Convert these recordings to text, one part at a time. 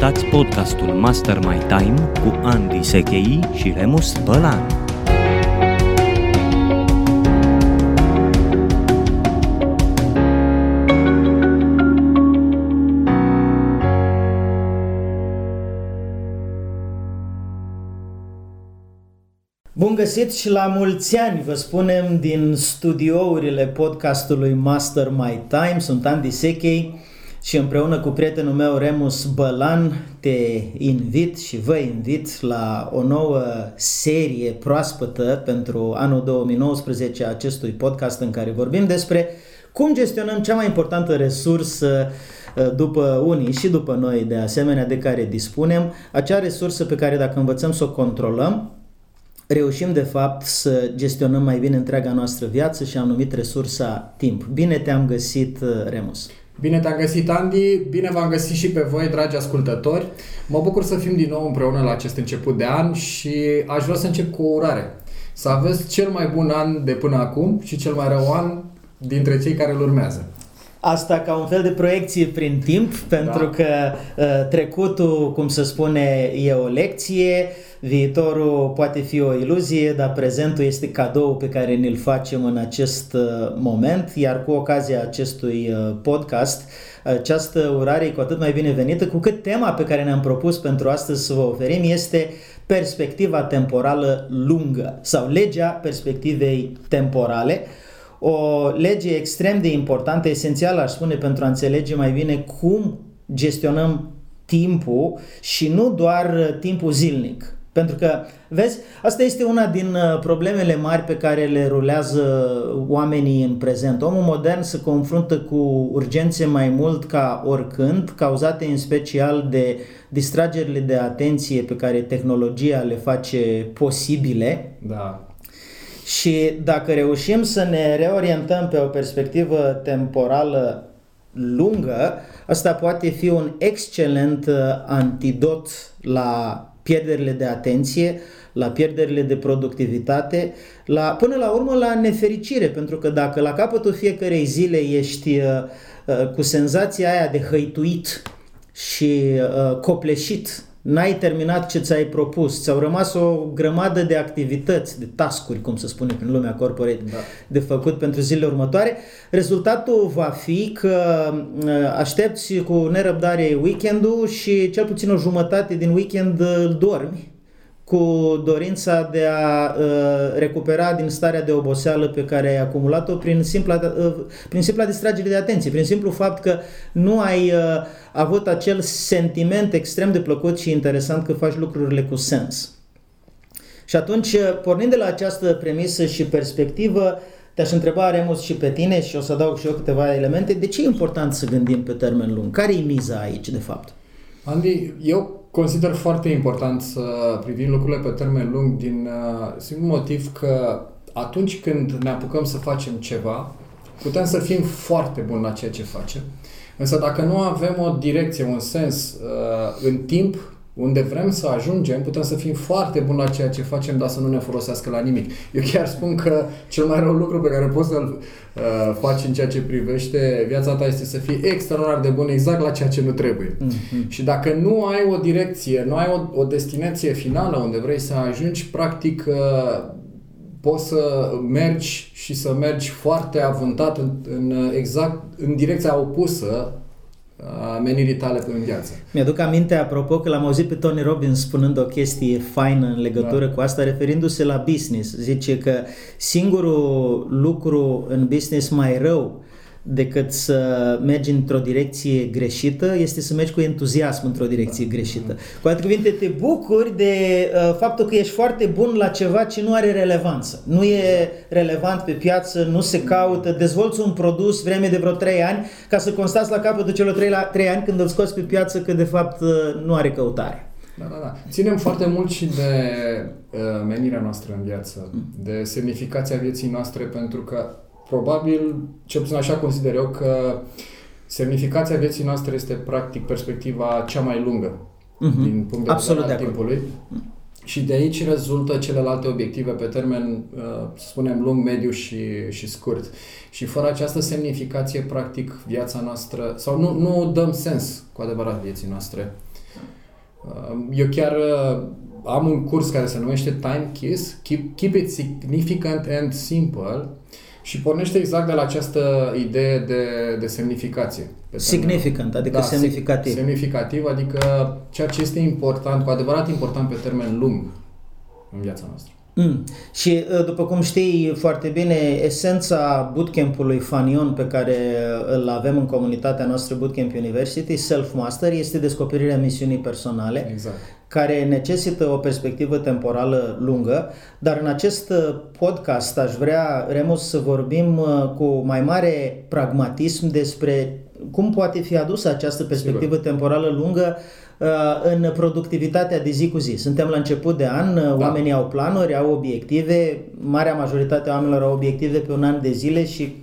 Ascultați podcastul Master My Time cu Andy Sechei și Remus Bălan. Bun găsit și la mulți ani, vă spunem din studiourile podcastului Master My Time. Sunt Andy Sechei și împreună cu prietenul meu Remus Bălan te invit și vă invit la o nouă serie proaspătă pentru anul 2019 a acestui podcast în care vorbim despre cum gestionăm cea mai importantă resursă uh, după unii și după noi de asemenea de care dispunem, acea resursă pe care dacă învățăm să o controlăm, reușim de fapt să gestionăm mai bine întreaga noastră viață și am numit resursa timp. Bine te-am găsit, uh, Remus! Bine te-am găsit, Andy, bine v-am găsit și pe voi, dragi ascultători. Mă bucur să fim din nou împreună la acest început de an și aș vrea să încep cu o urare. Să aveți cel mai bun an de până acum și cel mai rău an dintre cei care îl urmează. Asta ca un fel de proiecție prin timp, pentru da. că uh, trecutul, cum se spune, e o lecție, viitorul poate fi o iluzie, dar prezentul este cadou pe care ne-l facem în acest uh, moment, iar cu ocazia acestui uh, podcast, această urare e cu atât mai binevenită, cu cât tema pe care ne-am propus pentru astăzi să vă oferim este perspectiva temporală lungă sau legea perspectivei temporale, o lege extrem de importantă, esențială, aș spune, pentru a înțelege mai bine cum gestionăm timpul și nu doar timpul zilnic. Pentru că, vezi, asta este una din uh, problemele mari pe care le rulează oamenii în prezent. Omul modern se confruntă cu urgențe mai mult ca oricând, cauzate în special de distragerile de atenție pe care tehnologia le face posibile. Da. Și dacă reușim să ne reorientăm pe o perspectivă temporală lungă, asta poate fi un excelent uh, antidot la pierderile de atenție, la pierderile de productivitate, la, până la urmă la nefericire, pentru că dacă la capătul fiecarei zile ești uh, uh, cu senzația aia de hăituit și uh, copleșit n-ai terminat ce ți-ai propus, ți-au rămas o grămadă de activități, de tascuri, cum se spune prin lumea corporate, da. de făcut pentru zilele următoare, rezultatul va fi că uh, aștepți cu nerăbdare weekendul și cel puțin o jumătate din weekend îl dormi cu dorința de a uh, recupera din starea de oboseală pe care ai acumulat-o prin simpla, uh, prin simpla distragere de atenție, prin simplu fapt că nu ai uh, avut acel sentiment extrem de plăcut și interesant că faci lucrurile cu sens. Și atunci, uh, pornind de la această premisă și perspectivă, te-aș întreba, Remus, și pe tine și o să adaug și eu câteva elemente, de ce e important să gândim pe termen lung? Care e miza aici, de fapt? Andy, eu consider foarte important să privim lucrurile pe termen lung din uh, simplu motiv că atunci când ne apucăm să facem ceva, putem să fim foarte buni la ceea ce facem. Însă dacă nu avem o direcție, un sens uh, în timp, unde vrem să ajungem, putem să fim foarte buni la ceea ce facem, dar să nu ne folosească la nimic. Eu chiar spun că cel mai rău lucru pe care poți să-l uh, faci în ceea ce privește viața ta este să fii extraordinar de bun exact la ceea ce nu trebuie. Mm-hmm. Și dacă nu ai o direcție, nu ai o, o destinație finală unde vrei să ajungi, practic uh, poți să mergi și să mergi foarte avântat în, în exact în direcția opusă menirii tale pe în viață. Mi-aduc aminte, apropo, că l-am auzit pe Tony Robbins spunând o chestie faină în legătură da. cu asta, referindu-se la business. Zice că singurul lucru în business mai rău decât să mergi într-o direcție greșită, este să mergi cu entuziasm într-o direcție da. greșită. Cu alte cuvinte, te bucuri de uh, faptul că ești foarte bun la ceva ce nu are relevanță. Nu e relevant pe piață, nu se caută, dezvolți un produs vreme de vreo 3 ani ca să constați la capătul celor 3, la 3 ani când îl scoți pe piață că de fapt uh, nu are căutare. Da, da, da. Ținem foarte mult și de uh, menirea noastră în viață, mm. de semnificația vieții noastre, pentru că probabil, cel puțin așa consider eu, că semnificația vieții noastre este practic perspectiva cea mai lungă uh-huh. din punct de Absolut vedere al timpului. Și de aici rezultă celelalte obiective pe termen, uh, să spunem, lung, mediu și, și scurt. Și fără această semnificație, practic, viața noastră, sau nu, nu dăm sens cu adevărat vieții noastre. Uh, eu chiar uh, am un curs care se numește Time Kiss, Keep, Keep It Significant and Simple și pornește exact de la această idee de, de semnificație. Pe significant, adică da, semnificativ. Semnificativ, adică ceea ce este important, cu adevărat important pe termen lung în viața noastră. Mm. Și uh, după cum știi foarte bine, esența bootcamp-ului Fanion pe care uh, îl avem în comunitatea noastră Bootcamp University, Self-Master, este descoperirea misiunii personale, exact. care necesită o perspectivă temporală lungă, dar în acest uh, podcast aș vrea, Remus, să vorbim cu mai mare pragmatism despre cum poate fi adusă această perspectivă Sigur. temporală lungă Uh, în productivitatea de zi cu zi. Suntem la început de an, uh, da. oamenii au planuri, au obiective, marea majoritate a oamenilor au obiective pe un an de zile și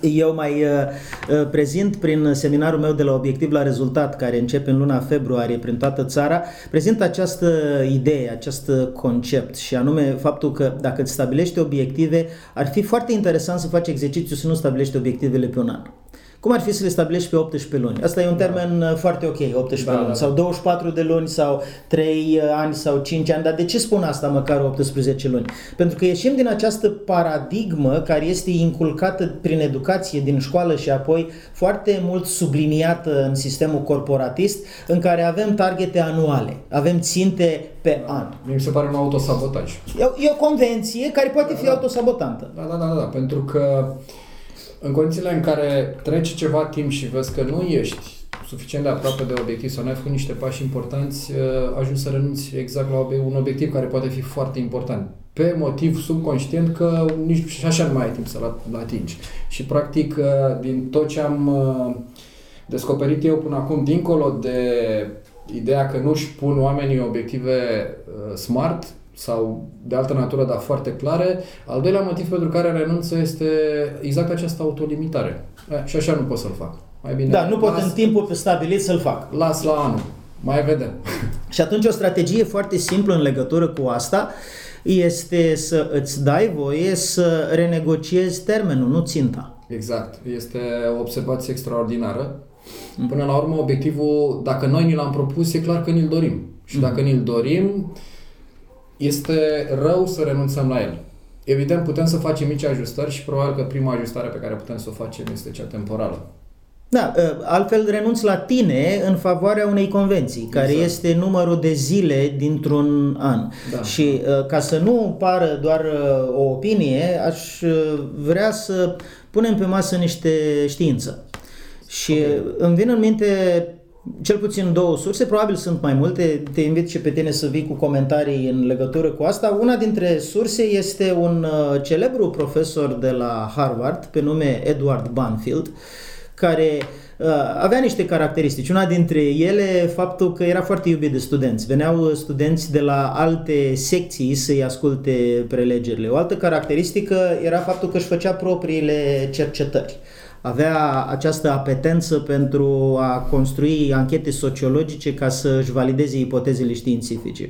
eu mai uh, prezint prin seminarul meu de la obiectiv la rezultat, care începe în luna februarie prin toată țara, prezint această idee, acest concept și anume faptul că dacă îți stabilești obiective, ar fi foarte interesant să faci exercițiu să nu stabilești obiectivele pe un an. Cum ar fi să le stabilești pe 18 luni? Asta e un da. termen da. foarte ok, 18 da, luni, da, da. sau 24 de luni, sau 3 uh, ani, sau 5 ani, dar de ce spun asta măcar 18 luni? Pentru că ieșim din această paradigmă care este inculcată prin educație din școală și apoi foarte mult subliniată în sistemul corporatist, în care avem targete anuale, avem ținte pe da. an. Mi se pare un autosabotaj. E o, e o convenție care poate da, fi da. autosabotantă. Da, da, da, da, pentru că în condițiile în care trece ceva timp și vezi că nu ești suficient de aproape de obiectiv sau nu ai făcut niște pași importanți, uh, ajungi să renunți exact la un obiectiv care poate fi foarte important. Pe motiv subconștient că nici și așa nu mai ai timp să-l atingi. Și practic, uh, din tot ce am uh, descoperit eu până acum, dincolo de ideea că nu-și pun oamenii obiective smart, sau de altă natură, dar foarte clare. Al doilea motiv pentru care renunță este exact această autolimitare. E, și așa nu pot să-l fac. Mai bine. Da, nu pot las, în timpul stabilit să-l fac. Las la anul. Mai vedem. și atunci o strategie foarte simplă în legătură cu asta este să îți dai voie să renegociezi termenul, nu ținta. Exact. Este o observație extraordinară. Până la urmă, obiectivul, dacă noi ni l-am propus, e clar că ni-l dorim. Și mm. dacă ni-l dorim, este rău să renunțăm la el. Evident, putem să facem mici ajustări și probabil că prima ajustare pe care putem să o facem este cea temporală. Da, ă, altfel renunți la tine în favoarea unei convenții, care exact. este numărul de zile dintr-un an. Da. Și ă, ca să nu pară doar ă, o opinie, aș vrea să punem pe masă niște știință. Și okay. îmi vin în minte cel puțin două surse, probabil sunt mai multe, te invit și pe tine să vii cu comentarii în legătură cu asta. Una dintre surse este un uh, celebru profesor de la Harvard pe nume Edward Banfield, care uh, avea niște caracteristici. Una dintre ele, faptul că era foarte iubit de studenți. Veneau studenți de la alte secții să-i asculte prelegerile. O altă caracteristică era faptul că își făcea propriile cercetări avea această apetență pentru a construi anchete sociologice ca să își valideze ipotezele științifice.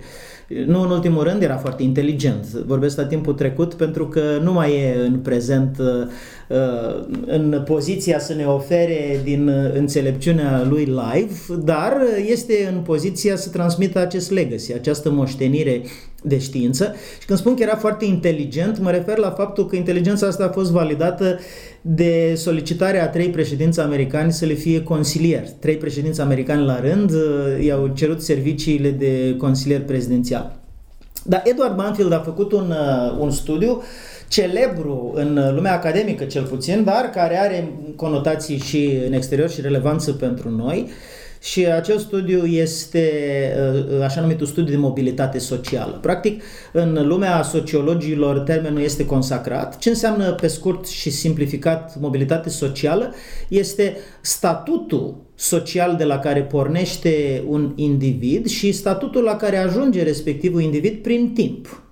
Nu în ultimul rând, era foarte inteligent. Vorbesc la timpul trecut pentru că nu mai e în prezent uh, în poziția să ne ofere din înțelepciunea lui live, dar este în poziția să transmită acest legacy, această moștenire de știință. Și când spun că era foarte inteligent, mă refer la faptul că inteligența asta a fost validată de solicitarea a trei președinți americani să le fie consilier. Trei președinți americani la rând uh, i-au cerut serviciile de consilier prezidențial. Dar Edward Banfield a făcut un, uh, un studiu celebru în lumea academică cel puțin, dar care are conotații și în exterior și relevanță pentru noi, uh, și acel studiu este uh, așa numitul studiu de mobilitate socială. Practic, în lumea sociologilor termenul este consacrat. Ce înseamnă pe scurt și simplificat mobilitate socială? Este statutul social de la care pornește un individ și statutul la care ajunge respectivul individ prin timp.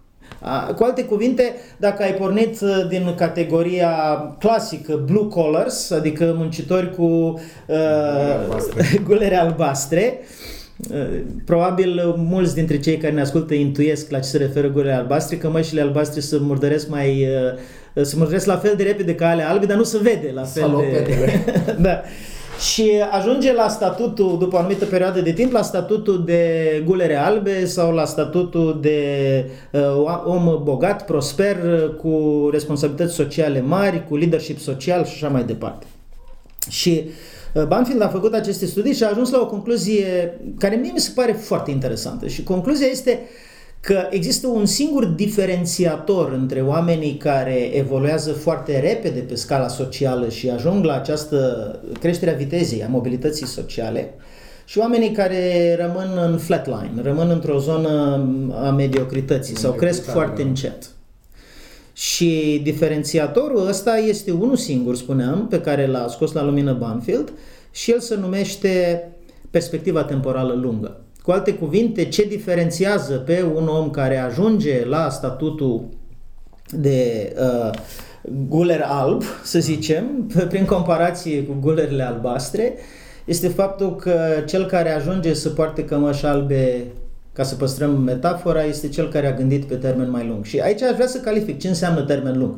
Cu alte cuvinte, dacă ai pornit uh, din categoria clasică blue collars, adică muncitori cu uh, gulere albastre, uh, Probabil mulți dintre cei care ne ascultă intuiesc la ce se referă gulere albastre, că mășile albastre se murdăresc mai uh, se murdăresc la fel de repede ca ale albe, dar nu se vede la fel de... da. Și ajunge la statutul, după o anumită perioadă de timp, la statutul de gulere albe sau la statutul de uh, om bogat, prosper, cu responsabilități sociale mari, cu leadership social și așa mai departe. Și uh, Banfield a făcut aceste studii și a ajuns la o concluzie care mie mi se pare foarte interesantă și concluzia este că există un singur diferențiator între oamenii care evoluează foarte repede pe scala socială și ajung la această creștere a vitezei, a mobilității sociale, și oamenii care rămân în flatline, rămân într-o zonă a mediocrității sau cresc foarte da. încet. Și diferențiatorul ăsta este unul singur, spuneam, pe care l-a scos la lumină Banfield și el se numește perspectiva temporală lungă. Cu alte cuvinte, ce diferențiază pe un om care ajunge la statutul de uh, guler alb, să zicem, prin comparație cu gulerile albastre, este faptul că cel care ajunge să poarte cămăși albe ca să păstrăm metafora, este cel care a gândit pe termen mai lung. Și aici aș vrea să calific ce înseamnă termen lung.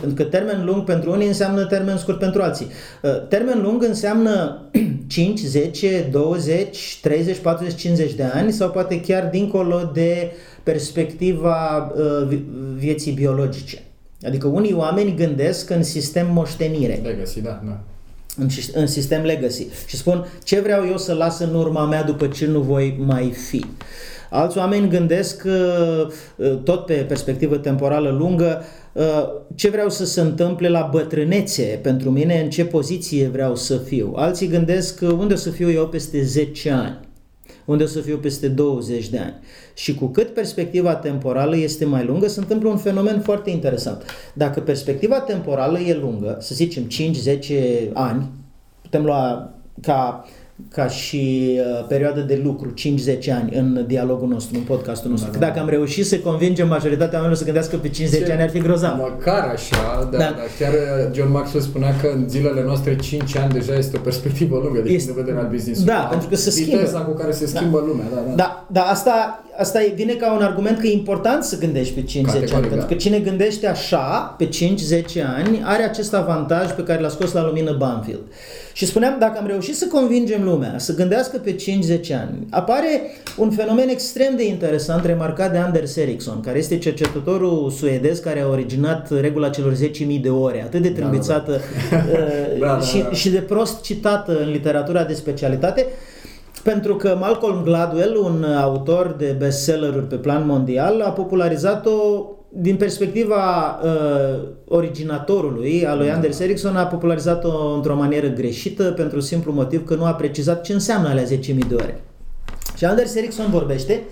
Pentru că termen lung pentru unii înseamnă termen scurt pentru alții. Uh, termen lung înseamnă 5, 10, 20, 30, 40, 50 de ani sau poate chiar dincolo de perspectiva uh, vieții biologice. Adică unii oameni gândesc în sistem moștenire. Legacy, da, da. În, în sistem legacy. Și spun ce vreau eu să las în urma mea după ce nu voi mai fi. Alți oameni gândesc uh, tot pe perspectivă temporală lungă Uh, ce vreau să se întâmple la bătrânețe pentru mine, în ce poziție vreau să fiu. Alții gândesc unde o să fiu eu peste 10 ani, unde o să fiu peste 20 de ani. Și cu cât perspectiva temporală este mai lungă, se întâmplă un fenomen foarte interesant. Dacă perspectiva temporală e lungă, să zicem 5-10 ani, putem lua ca uh, ca și uh, perioadă de lucru, 5-10 ani în dialogul nostru, în podcastul nostru. Da, da. Dacă am reușit să convingem majoritatea oamenilor să gândească pe 5-10 ani, ar fi grozav. Măcar așa, da, da. dar chiar uh, John Maxwell spunea că în zilele noastre 5 ani deja este o perspectivă lungă din este... de vedere al business Da, pentru că se schimbă. Viteza cu care se da. schimbă da. lumea, da, da. Da, da asta, asta vine ca un argument că e important să gândești pe 5-10 ani, pentru că cine gândește așa, pe 5-10 ani, are acest avantaj pe care l-a scos la lumină Banfield. Și spuneam, dacă am reușit să convingem lumea să gândească pe 5-10 ani, apare un fenomen extrem de interesant remarcat de Anders Ericsson, care este cercetătorul suedez care a originat regula celor 10.000 de ore, atât de trâmbițată da, da, da. da, da, și, da. și de prost citată în literatura de specialitate, pentru că Malcolm Gladwell, un autor de bestselleruri pe plan mondial, a popularizat-o din perspectiva uh, originatorului, a lui da. Anders Ericsson, a popularizat-o într-o manieră greșită pentru simplu motiv că nu a precizat ce înseamnă alea 10.000 de ore. Și Anders Ericsson vorbește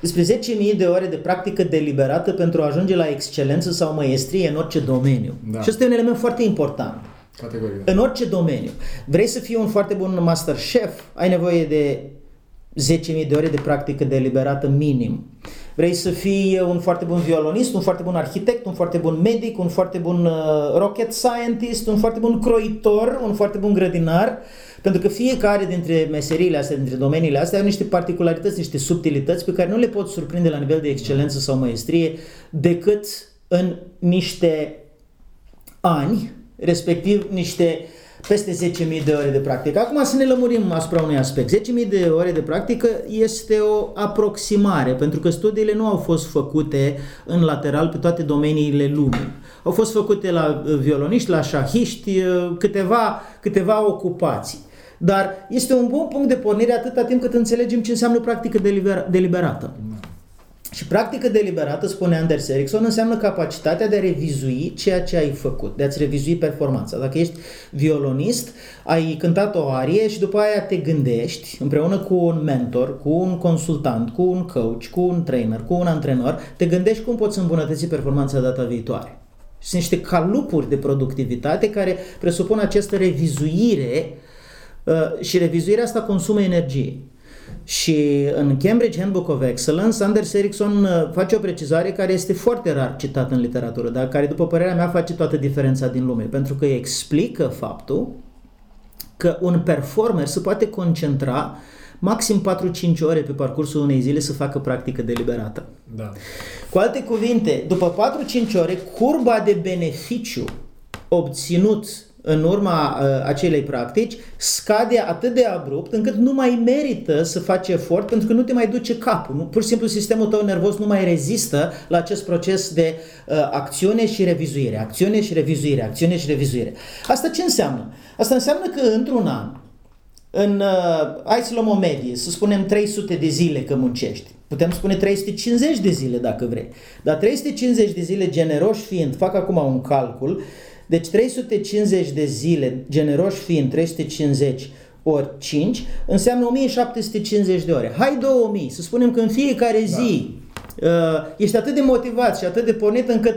despre 10.000 de ore de practică deliberată pentru a ajunge la excelență sau măiestrie în orice domeniu. Da. Și ăsta e un element foarte important. Categoric. În orice domeniu. Vrei să fii un foarte bun master chef, ai nevoie de 10.000 de ore de practică deliberată minim. Vrei să fii un foarte bun violonist, un foarte bun arhitect, un foarte bun medic, un foarte bun uh, rocket scientist, un foarte bun croitor, un foarte bun grădinar, pentru că fiecare dintre meseriile astea, dintre domeniile astea, au niște particularități, niște subtilități pe care nu le poți surprinde la nivel de excelență sau maestrie decât în niște ani, respectiv niște peste 10.000 de ore de practică. Acum să ne lămurim asupra unui aspect. 10.000 de ore de practică este o aproximare, pentru că studiile nu au fost făcute în lateral pe toate domeniile lumii. Au fost făcute la uh, violoniști, la șahiști, uh, câteva, câteva ocupații. Dar este un bun punct de pornire atâta timp cât înțelegem ce înseamnă practică deliberată. Și practică deliberată, spune Anders Ericsson, înseamnă capacitatea de a revizui ceea ce ai făcut, de a-ți revizui performanța. Dacă ești violonist, ai cântat o arie și după aia te gândești împreună cu un mentor, cu un consultant, cu un coach, cu un trainer, cu un antrenor, te gândești cum poți îmbunătăți performanța data viitoare. Sunt niște calupuri de productivitate care presupun această revizuire uh, și revizuirea asta consumă energie. Și în Cambridge Handbook of Excellence, Anders Ericsson uh, face o precizare care este foarte rar citată în literatură, dar care, după părerea mea, face toată diferența din lume, pentru că explică faptul că un performer se poate concentra maxim 4-5 ore pe parcursul unei zile să facă practică deliberată. Da. Cu alte cuvinte, după 4-5 ore, curba de beneficiu obținut în urma uh, acelei practici scade atât de abrupt încât nu mai merită să faci efort pentru că nu te mai duce capul. Nu, pur și simplu sistemul tău nervos nu mai rezistă la acest proces de uh, acțiune și revizuire, acțiune și revizuire, acțiune și revizuire. Asta ce înseamnă? Asta înseamnă că într-un an, în, uh, hai să luăm o medie, să spunem 300 de zile că muncești. Putem spune 350 de zile dacă vrei. Dar 350 de zile generoși fiind, fac acum un calcul, deci 350 de zile generoși fiind 350 ori 5 înseamnă 1750 de ore. Hai 2000, să spunem că în fiecare da. zi da. ești atât de motivat și atât de pornit încât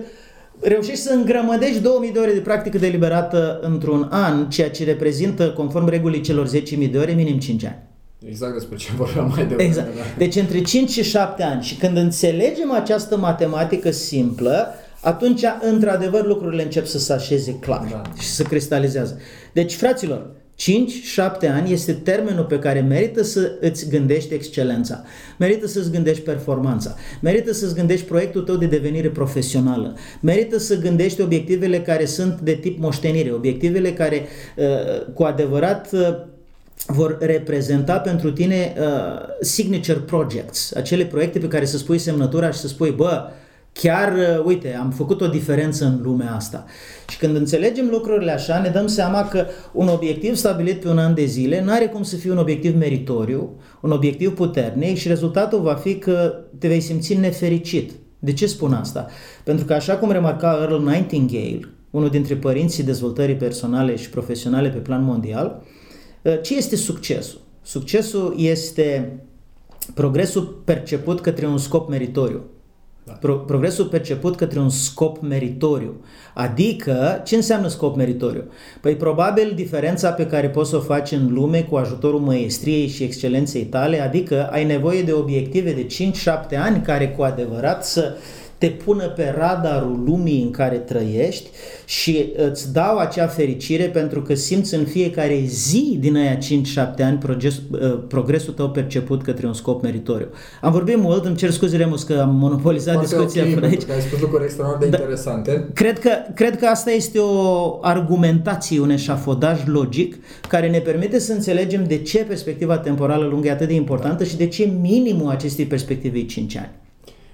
reușești să îngrămădești 2000 de ore de practică deliberată într-un an, ceea ce reprezintă, conform regulii celor 10.000 de ore, minim 5 ani. Exact despre ce vorbeam mai devreme. Exact. Da. Deci între 5 și 7 ani. Și când înțelegem această matematică simplă, atunci, într-adevăr, lucrurile încep să se așeze clar da. și să cristalizează. Deci, fraților, 5-7 ani este termenul pe care merită să îți gândești excelența, merită să-ți gândești performanța, merită să-ți gândești proiectul tău de devenire profesională, merită să gândești obiectivele care sunt de tip moștenire, obiectivele care uh, cu adevărat uh, vor reprezenta pentru tine uh, signature projects, acele proiecte pe care să spui semnătura și să spui, bă, chiar, uh, uite, am făcut o diferență în lumea asta. Și când înțelegem lucrurile așa, ne dăm seama că un obiectiv stabilit pe un an de zile nu are cum să fie un obiectiv meritoriu, un obiectiv puternic și rezultatul va fi că te vei simți nefericit. De ce spun asta? Pentru că așa cum remarca Earl Nightingale, unul dintre părinții dezvoltării personale și profesionale pe plan mondial, uh, ce este succesul? Succesul este progresul perceput către un scop meritoriu. Da. Pro- progresul perceput către un scop meritoriu. Adică, ce înseamnă scop meritoriu? Păi probabil diferența pe care poți să o faci în lume cu ajutorul măestriei și excelenței tale, adică ai nevoie de obiective de 5-7 ani care cu adevărat să uh, te pună pe radarul lumii în care trăiești și îți dau acea fericire pentru că simți în fiecare zi din aia 5-7 ani progres, uh, progresul tău perceput către un scop meritoriu. Am vorbit mult, îmi cer scuze, Remus, că am monopolizat Foarte discuția okay, până aici. Ai spus lucruri extraordinar de da, interesante. Cred că, cred că asta este o argumentație, un eșafodaj logic care ne permite să înțelegem de ce perspectiva temporală lungă e atât de importantă și de ce minimul acestei perspective e 5 ani.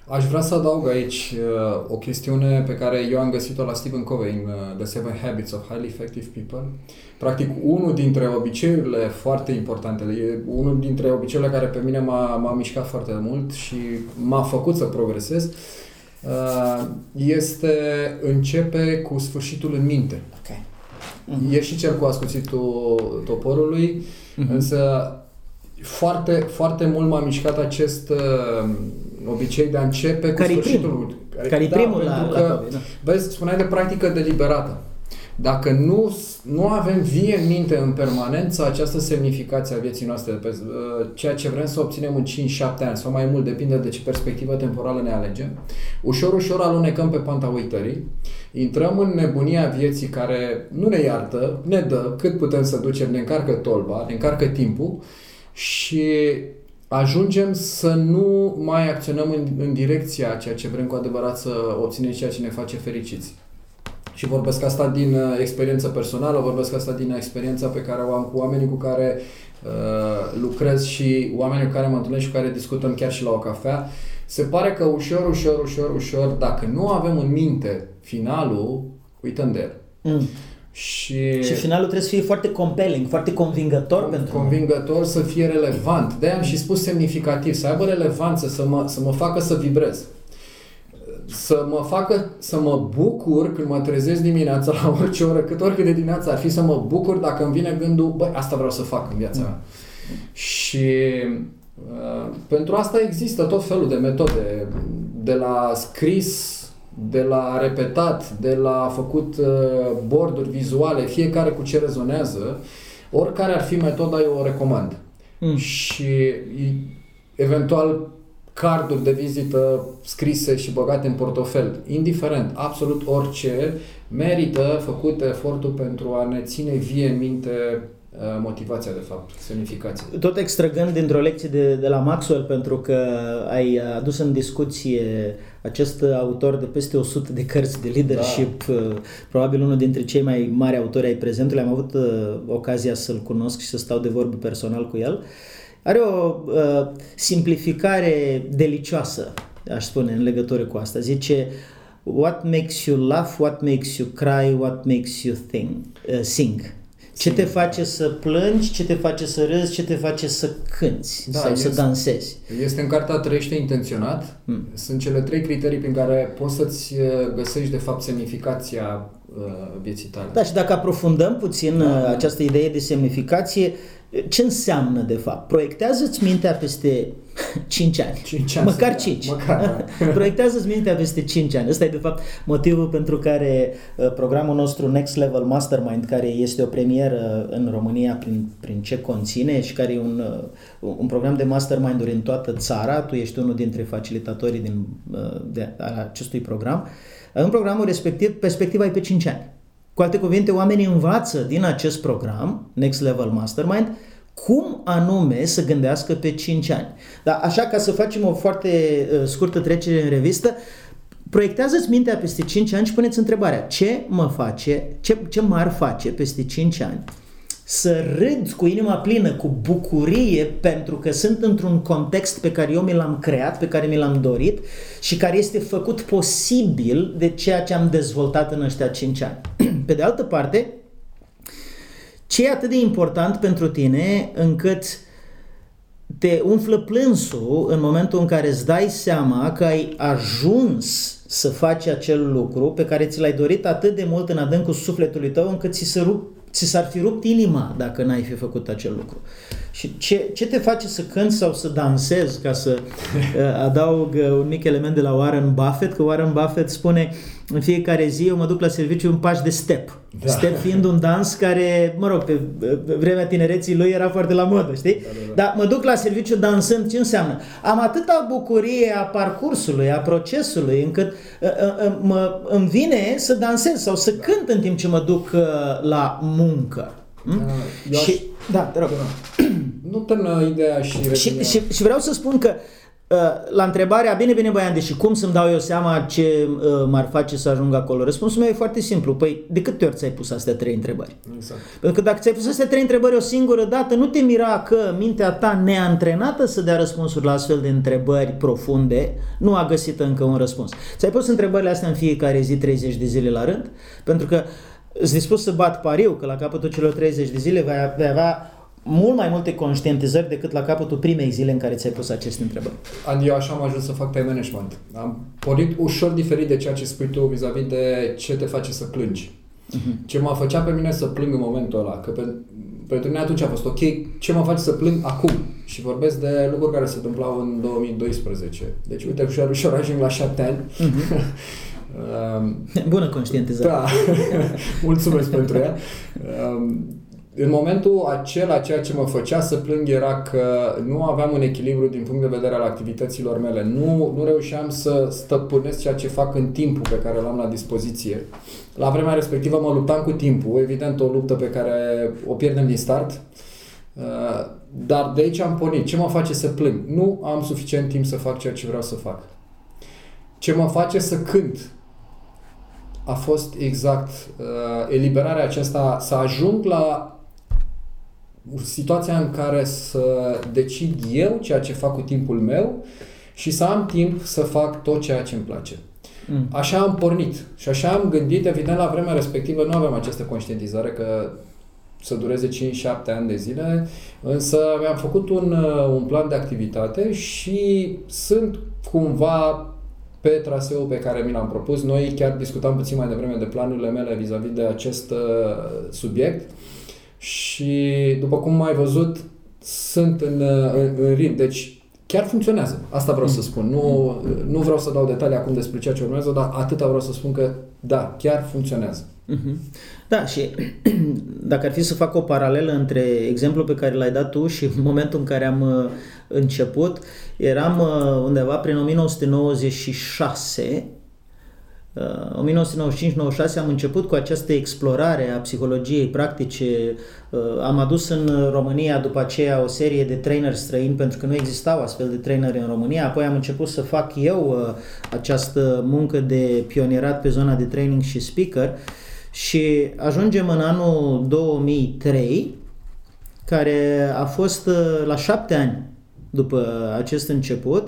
Aș vrea să adaug aici uh, o chestiune pe care eu am găsit-o la Stephen Covey în uh, The Seven Habits of Highly Effective People. Practic, unul dintre obiceiurile foarte importante, e unul dintre obiceiurile care pe mine m-a, m-a mișcat foarte mult și m-a făcut să progresez, uh, este începe cu sfârșitul în minte. Okay. Uh-huh. E și cel cu ascuțitul toporului, uh-huh. însă foarte, foarte mult m-a mișcat acest uh, obicei de a începe cu care sfârșitul. Primul. Care, care da, primul la, că, la COVID, da. Vezi, spuneai de practică deliberată. Dacă nu, nu avem vie în minte în permanență această semnificație a vieții noastre, pe, uh, ceea ce vrem să obținem în 5-7 ani sau mai mult, depinde de ce perspectivă temporală ne alegem, ușor, ușor alunecăm pe panta uitării, intrăm în nebunia vieții care nu ne iartă, ne dă cât putem să ducem, ne încarcă tolba, ne încarcă timpul și ajungem să nu mai acționăm în, în direcția ceea ce vrem cu adevărat să obținem ceea ce ne face fericiți. Și vorbesc asta din uh, experiență personală, vorbesc asta din experiența pe care o am cu oamenii cu care uh, lucrez și oamenii cu care mă întâlnesc și cu care discutăm chiar și la o cafea. Se pare că ușor, ușor, ușor, ușor, dacă nu avem în minte finalul, uităm de el. Mm. Și, și finalul trebuie să fie foarte compelling, foarte convingător pentru Convingător, să fie relevant. De am și spus semnificativ, să aibă relevanță, să mă, să mă facă să vibrez. Să mă facă să mă bucur când mă trezesc dimineața la orice oră, cât oricât de dimineața ar fi să mă bucur dacă îmi vine gândul, băi, asta vreau să fac în viața mea. Mm. Și uh, pentru asta există tot felul de metode, de la scris de la repetat, de la făcut uh, borduri vizuale, fiecare cu ce rezonează, oricare ar fi metoda, eu o recomand. Mm. Și eventual carduri de vizită scrise și băgate în portofel, indiferent, absolut orice, merită făcut efortul pentru a ne ține vie în minte motivația, de fapt, semnificația. Tot extrăgând dintr-o lecție de, de la Maxwell, pentru că ai adus în discuție acest autor de peste 100 de cărți de leadership, da. probabil unul dintre cei mai mari autori ai prezentului, am avut uh, ocazia să-l cunosc și să stau de vorbă personal cu el. Are o uh, simplificare delicioasă, aș spune, în legătură cu asta. Zice, what makes you laugh, what makes you cry, what makes you think, uh, sing. Ce te face să plângi, ce te face să râzi, ce te face să cânți da, sau este, să dansezi. Este în cartea Trăiește intenționat. Hmm. Sunt cele trei criterii prin care poți să-ți uh, găsești de fapt semnificația uh, vieții tale. Da, și dacă aprofundăm puțin da, uh, da. această idee de semnificație, ce înseamnă de fapt? Proiectează-ți mintea peste 5 ani. 5 ani Măcar 5. Măcar, da. Proiectează-ți mintea peste 5 ani. Ăsta e de fapt motivul pentru care uh, programul nostru Next Level Mastermind, care este o premieră în România prin, prin ce conține și care e un, uh, un program de mastermind-uri în toată țara, tu ești unul dintre facilitatorii din, uh, de, acestui program, în programul respectiv, perspectiva e pe 5 ani. Cu alte cuvinte, oamenii învață din acest program, Next Level Mastermind, cum anume să gândească pe 5 ani. Dar așa, ca să facem o foarte uh, scurtă trecere în revistă, proiectează-ți mintea peste 5 ani și puneți întrebarea, ce mă face, ce, ce m-ar face peste 5 ani să râd cu inima plină, cu bucurie, pentru că sunt într-un context pe care eu mi l-am creat, pe care mi l-am dorit și care este făcut posibil de ceea ce am dezvoltat în ăștia 5 ani. Pe de altă parte, ce e atât de important pentru tine încât te umflă plânsul în momentul în care îți dai seama că ai ajuns să faci acel lucru pe care ți l-ai dorit atât de mult în adâncul sufletului tău încât ți se rup ți s-ar fi rupt inima dacă n-ai fi făcut acel lucru. Și ce, ce te face să cânti sau să dansezi, ca să uh, adaug uh, un mic element de la Warren Buffett, că Warren Buffett spune în fiecare zi eu mă duc la serviciu un paș de step. Da. Step fiind un dans care, mă rog, pe vremea tinereții lui era foarte la modă, știi? Da, da, da. Dar mă duc la serviciu dansând, ce înseamnă? Am atâta bucurie a parcursului, a procesului, încât uh, uh, mă, îmi vine să dansez sau să da. cânt în timp ce mă duc uh, la muncă. Hm? Da, și, aș... da, te rog. Nu termină ideea și, și, și, și vreau să spun că uh, la întrebarea, bine, bine, băian, și cum să-mi dau eu seama ce uh, m-ar face să ajung acolo? Răspunsul meu e foarte simplu. Păi, de câte ori ți-ai pus astea trei întrebări? Exact. Pentru că dacă ți-ai pus astea trei întrebări o singură dată, nu te mira că mintea ta neantrenată să dea răspunsuri la astfel de întrebări profunde, nu a găsit încă un răspuns. Ți-ai pus întrebările astea în fiecare zi 30 de zile la rând? Pentru că sunt dispus să bat pariu că la capătul celor 30 de zile vei avea mult mai multe conștientizări decât la capătul primei zile în care ți-ai pus aceste întrebări. Andi, eu așa am ajuns să fac time management. Am pornit ușor diferit de ceea ce spui tu vis-a-vis de ce te face să plângi. Uh-huh. Ce mă făcea pe mine să plâng în momentul ăla, că pe, pentru mine atunci a fost ok, ce mă face să plâng acum? Și vorbesc de lucruri care se întâmplau în 2012. Deci, uite, ușor, ușor ajung la șapte ani. Uh-huh. Bună conștientizare. Da, mulțumesc pentru ea. În momentul acela, ceea ce mă făcea să plâng era că nu aveam un echilibru din punct de vedere al activităților mele. Nu, nu reușeam să stăpânesc ceea ce fac în timpul pe care l-am la dispoziție. La vremea respectivă mă luptam cu timpul, evident o luptă pe care o pierdem din start. Dar de aici am pornit. Ce mă face să plâng? Nu am suficient timp să fac ceea ce vreau să fac. Ce mă face să cânt? a fost exact uh, eliberarea aceasta, să ajung la situația în care să decid eu ceea ce fac cu timpul meu și să am timp să fac tot ceea ce îmi place. Mm. Așa am pornit și așa am gândit, evident, la vremea respectivă nu aveam această conștientizare că să dureze 5-7 ani de zile, însă mi-am făcut un, uh, un plan de activitate și sunt cumva pe traseul pe care mi l-am propus. Noi chiar discutam puțin mai devreme de planurile mele vis-a-vis de acest uh, subiect și după cum ai văzut sunt în, uh, în, în ritm. Deci chiar funcționează. Asta vreau să spun. Nu, nu vreau să dau detalii acum despre ceea ce urmează, dar atâta vreau să spun că da, chiar funcționează. Mhm. Da, și dacă ar fi să fac o paralelă între exemplul pe care l-ai dat tu și momentul în care am uh, început, eram uh, undeva prin 1996 1995-96 am început cu această explorare a psihologiei practice. Uh, am adus în România după aceea o serie de trainer străini pentru că nu existau astfel de traineri în România. Apoi am început să fac eu uh, această muncă de pionierat pe zona de training și speaker și ajungem în anul 2003 care a fost la șapte ani după acest început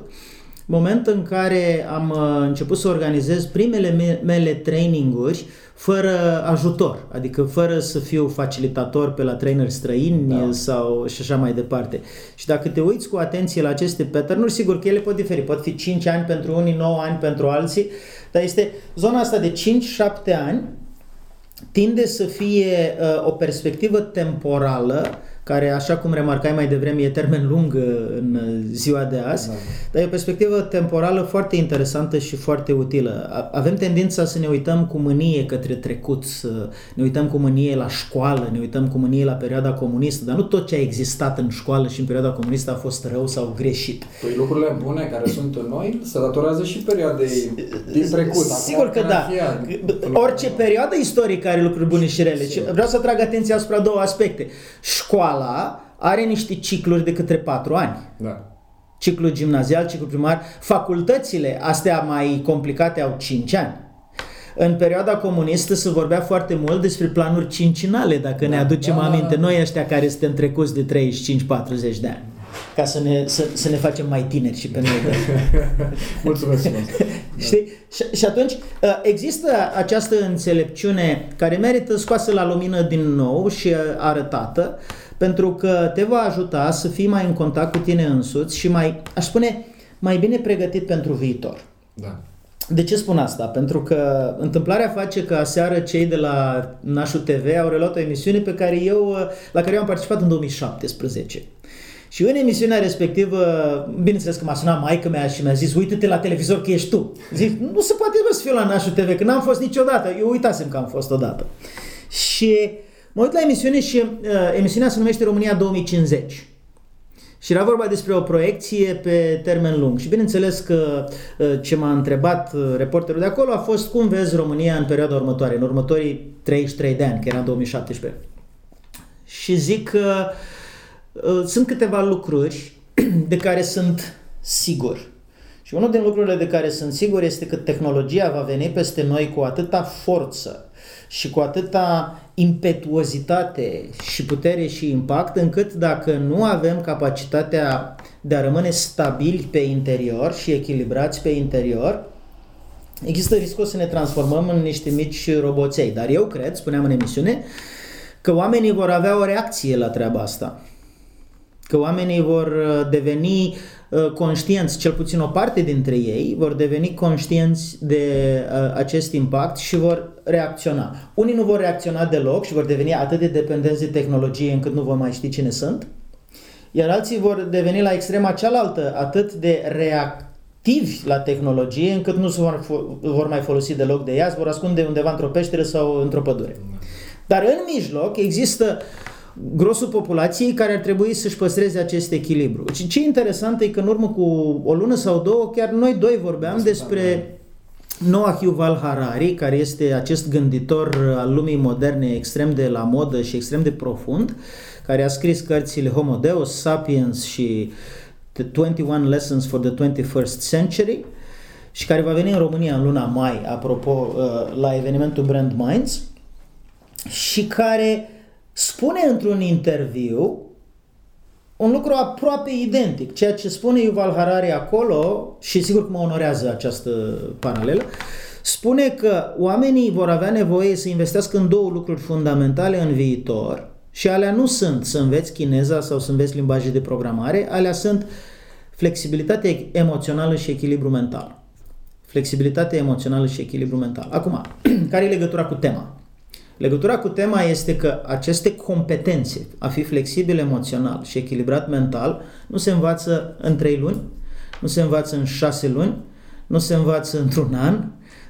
moment în care am uh, început să organizez primele mele traininguri fără ajutor, adică fără să fiu facilitator pe la trainer străini da. sau și așa mai departe. Și dacă te uiți cu atenție la aceste pattern sigur că ele pot diferi, pot fi 5 ani pentru unii, 9 ani pentru alții, dar este zona asta de 5-7 ani tinde să fie uh, o perspectivă temporală care, așa cum remarcai mai devreme, e termen lung uh, în uh, ziua de azi, da. dar e o perspectivă temporală foarte interesantă și foarte utilă. Avem tendința să ne uităm cu mânie către trecut, să ne uităm cu mânie la școală, ne uităm cu mânie la perioada comunistă, dar nu tot ce a existat în școală și în perioada comunistă a fost rău sau greșit. Păi lucrurile bune care sunt în noi se datorează și perioadei din trecut. Sigur că da. Orice perioadă istorică are lucruri bune și rele. Sigur. Vreau să trag atenția asupra două aspecte. Școala are niște cicluri de către patru ani. Da. Ciclul gimnazial, ciclul primar. Facultățile, astea mai complicate, au 5 ani. În perioada comunistă se vorbea foarte mult despre planuri cincinale, dacă da, ne aducem da, aminte, da, noi ăștia care suntem trecuți de 35-40 de ani ca să ne, să, să ne facem mai tineri și pe noi. Mulțumesc! Știi? Și, și atunci uh, există această înțelepciune care merită scoasă la lumină din nou și arătată, pentru că te va ajuta să fii mai în contact cu tine însuți și mai, aș spune, mai bine pregătit pentru viitor. Da. De ce spun asta? Pentru că întâmplarea face că aseară cei de la Nașu TV au reluat o emisiune pe care eu, la care eu am participat în 2017. Și în emisiunea respectivă, bineînțeles că m-a sunat maica mea și mi-a zis, uite-te la televizor că ești tu. Zic, nu se poate bă, să fiu la Nașu TV, că n-am fost niciodată. Eu uitasem că am fost odată. Și mă uit la emisiune și uh, emisiunea se numește România 2050. Și era vorba despre o proiecție pe termen lung. Și bineînțeles că uh, ce m-a întrebat uh, reporterul de acolo a fost cum vezi România în perioada următoare, în următorii 33 de ani, că era în 2017. Și zic că uh, Uh, sunt câteva lucruri de care sunt sigur. Și unul din lucrurile de care sunt sigur este că tehnologia va veni peste noi cu atâta forță și cu atâta impetuozitate și putere și impact, încât dacă nu avem capacitatea de a rămâne stabili pe interior și echilibrați pe interior, există riscul să ne transformăm în niște mici roboței. Dar eu cred, spuneam în emisiune, că oamenii vor avea o reacție la treaba asta că oamenii vor uh, deveni uh, conștienți, cel puțin o parte dintre ei, vor deveni conștienți de uh, acest impact și vor reacționa. Unii nu vor reacționa deloc și vor deveni atât de dependenți de tehnologie încât nu vor mai ști cine sunt, iar alții vor deveni la extrema cealaltă atât de reactivi la tehnologie încât nu se vor, vor mai folosi deloc de ea, se vor ascunde undeva într-o peșteră sau într-o pădure. Dar în mijloc există grosul populației care ar trebui să-și păstreze acest echilibru. Și ce interesant e că în urmă cu o lună sau două, chiar noi doi vorbeam despre Noah Yuval Harari, care este acest gânditor al lumii moderne extrem de la modă și extrem de profund, care a scris cărțile Homo Deus, Sapiens și The 21 Lessons for the 21st Century și care va veni în România în luna mai, apropo, uh, la evenimentul Brand Minds și care spune într-un interviu un lucru aproape identic. Ceea ce spune Yuval Harari acolo, și sigur că mă onorează această paralelă, spune că oamenii vor avea nevoie să investească în două lucruri fundamentale în viitor și alea nu sunt să înveți chineza sau să înveți limbaje de programare, alea sunt flexibilitate emoțională și echilibru mental. Flexibilitate emoțională și echilibru mental. Acum, care e legătura cu tema? Legătura cu tema este că aceste competențe, a fi flexibil emoțional și echilibrat mental, nu se învață în trei luni, nu se învață în șase luni, nu se învață într-un an,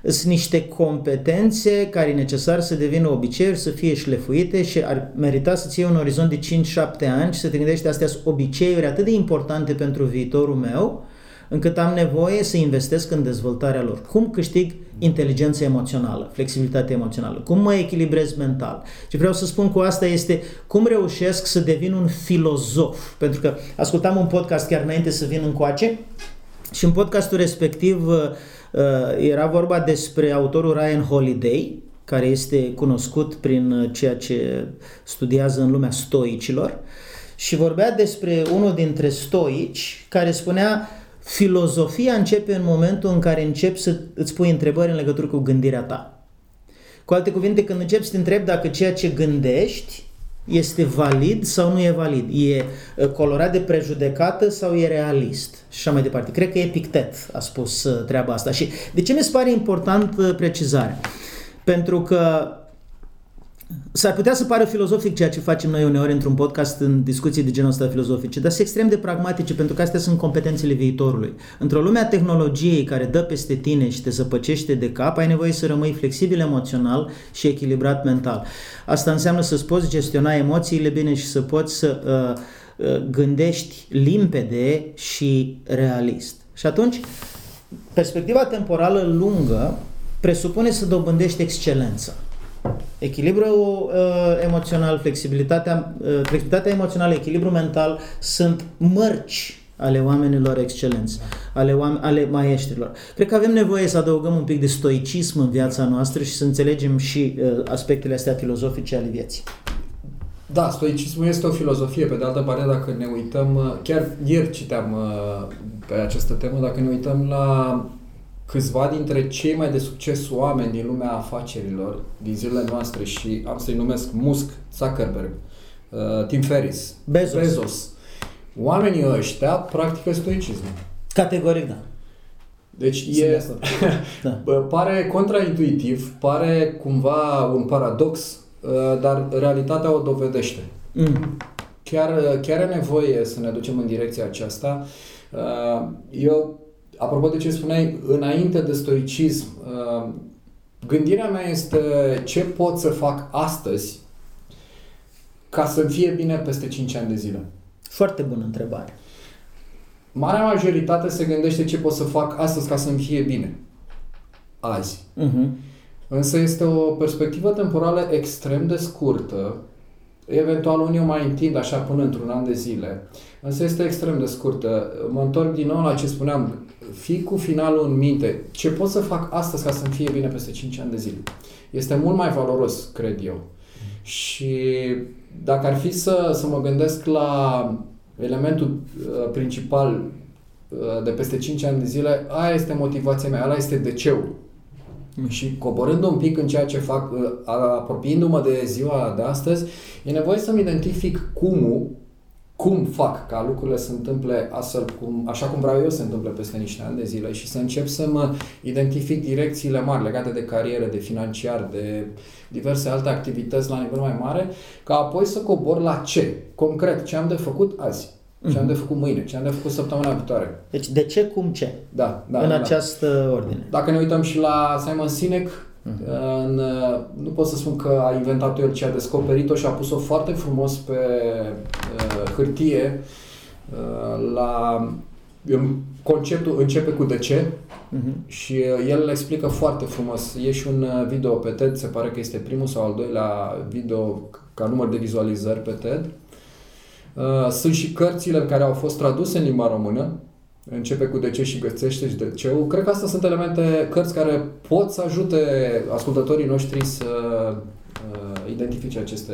sunt niște competențe care e necesar să devină obiceiuri, să fie șlefuite și ar merita să-ți iei un orizont de 5-7 ani și să te gândești astea sunt obiceiuri atât de importante pentru viitorul meu, încât am nevoie să investesc în dezvoltarea lor. Cum câștig inteligență emoțională, flexibilitate emoțională, cum mă echilibrez mental. Ce vreau să spun cu asta este cum reușesc să devin un filozof. Pentru că ascultam un podcast chiar înainte să vin încoace și în podcastul respectiv uh, uh, era vorba despre autorul Ryan Holiday, care este cunoscut prin uh, ceea ce studiază în lumea stoicilor și vorbea despre unul dintre stoici care spunea filozofia începe în momentul în care începi să îți pui întrebări în legătură cu gândirea ta. Cu alte cuvinte, când începi să te întrebi dacă ceea ce gândești este valid sau nu e valid, e uh, colorat de prejudecată sau e realist și așa mai departe. Cred că Epictet a spus uh, treaba asta. Și de ce mi se pare important precizarea? Pentru că S-ar putea să pară filozofic ceea ce facem noi uneori într-un podcast în discuții de genul ăsta filozofice, dar sunt extrem de pragmatice pentru că astea sunt competențele viitorului. Într-o lume a tehnologiei care dă peste tine și te zăpăcește de cap, ai nevoie să rămâi flexibil emoțional și echilibrat mental. Asta înseamnă să-ți poți gestiona emoțiile bine și să poți să uh, uh, gândești limpede și realist. Și atunci, perspectiva temporală lungă presupune să dobândești excelență. Echilibru uh, emoțional, flexibilitatea, uh, flexibilitatea emoțională, echilibru mental sunt mărci ale oamenilor excelenți, ale, oam- ale maestrilor. Cred că avem nevoie să adăugăm un pic de stoicism în viața noastră și să înțelegem și uh, aspectele astea filozofice ale vieții. Da, stoicismul este o filozofie. Pe de altă parte, dacă ne uităm, uh, chiar ieri citeam uh, pe această temă, dacă ne uităm la câțiva dintre cei mai de succes oameni din lumea afacerilor din zilele noastre și am să-i numesc Musk, Zuckerberg, uh, Tim Ferris, Bezos. Bezos. Oamenii ăștia practică stoicismul. Categoric, da. Deci e, da. pare contraintuitiv, pare cumva un paradox, uh, dar realitatea o dovedește. Mm. Chiar, chiar e nevoie să ne ducem în direcția aceasta. Uh, eu apropo de ce spuneai, înainte de stoicism, uh, gândirea mea este ce pot să fac astăzi ca să fie bine peste 5 ani de zile. Foarte bună întrebare. Marea majoritate se gândește ce pot să fac astăzi ca să-mi fie bine. Azi. Uh-huh. Însă este o perspectivă temporală extrem de scurtă Eventual unii o mai întind așa până într-un an de zile. Însă este extrem de scurtă. Mă întorc din nou la ce spuneam. Fii cu finalul în minte. Ce pot să fac astăzi ca să-mi fie bine peste 5 ani de zile? Este mult mai valoros, cred eu. Și dacă ar fi să, să mă gândesc la elementul uh, principal uh, de peste 5 ani de zile, aia este motivația mea, ăla este de ce și coborând un pic în ceea ce fac, uh, apropiindu-mă de ziua de astăzi, e nevoie să-mi identific cum cum fac ca lucrurile să întâmple astfel cum, așa cum vreau eu să se întâmple peste niște ani de zile și să încep să mă identific direcțiile mari legate de carieră, de financiar, de diverse alte activități la nivel mai mare, ca apoi să cobor la ce, concret, ce am de făcut azi. Ce am de făcut mâine, ce am de făcut săptămâna viitoare. Deci de ce, cum, ce. Da, da. În da, această da. ordine. Dacă ne uităm și la Simon Sinek, uh-huh. în, nu pot să spun că a inventat-o el, ci a descoperit-o și a pus-o foarte frumos pe uh, hârtie. Uh, la, conceptul începe cu de ce uh-huh. și el le explică foarte frumos. E și un uh, video pe TED, se pare că este primul sau al doilea video ca număr de vizualizări pe TED. Uh, Uh, sunt și cărțile care au fost traduse în limba română, începe cu de ce și găsește și de ce. Cred că astea sunt elemente, cărți care pot să ajute ascultătorii noștri să uh, identifice aceste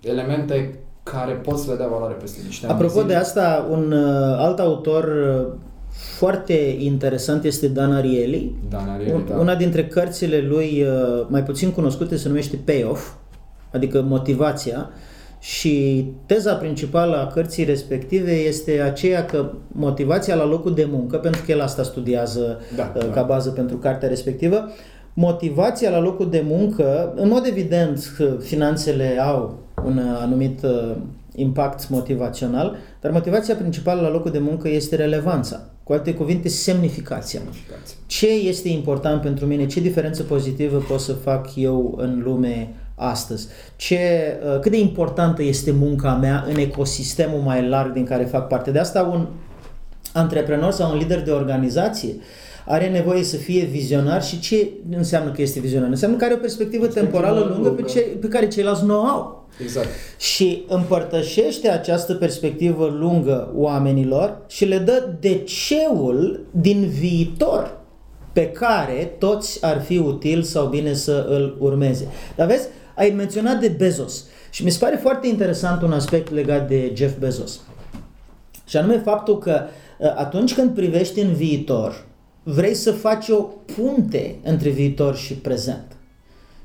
elemente care pot să le dea valoare peste niște ani. Apropo de asta, un uh, alt autor uh, foarte interesant este Dan Ariely. Dan Ariely, un, da. Una dintre cărțile lui uh, mai puțin cunoscute se numește Payoff, adică motivația. Uh, și teza principală a cărții respective este aceea că motivația la locul de muncă, pentru că el asta studiază da, uh, ca da. bază pentru cartea respectivă, motivația la locul de muncă, în mod evident finanțele au un anumit uh, impact motivațional, dar motivația principală la locul de muncă este relevanța. Cu alte cuvinte, semnificația. semnificația. Ce este important pentru mine? Ce diferență pozitivă pot să fac eu în lume astăzi. Ce, uh, cât de importantă este munca mea în ecosistemul mai larg din care fac parte. De asta un antreprenor sau un lider de organizație are nevoie să fie vizionar și ce înseamnă că este vizionar? Înseamnă că are o perspectivă, Perspectivă temporală lungă pe, lungă. ce, pe care ceilalți nu o au. Exact. Și împărtășește această perspectivă lungă oamenilor și le dă deceul din viitor pe care toți ar fi util sau bine să îl urmeze. Dar vezi, ai menționat de Bezos și mi se pare foarte interesant un aspect legat de Jeff Bezos. Și anume faptul că uh, atunci când privești în viitor, vrei să faci o punte între viitor și prezent.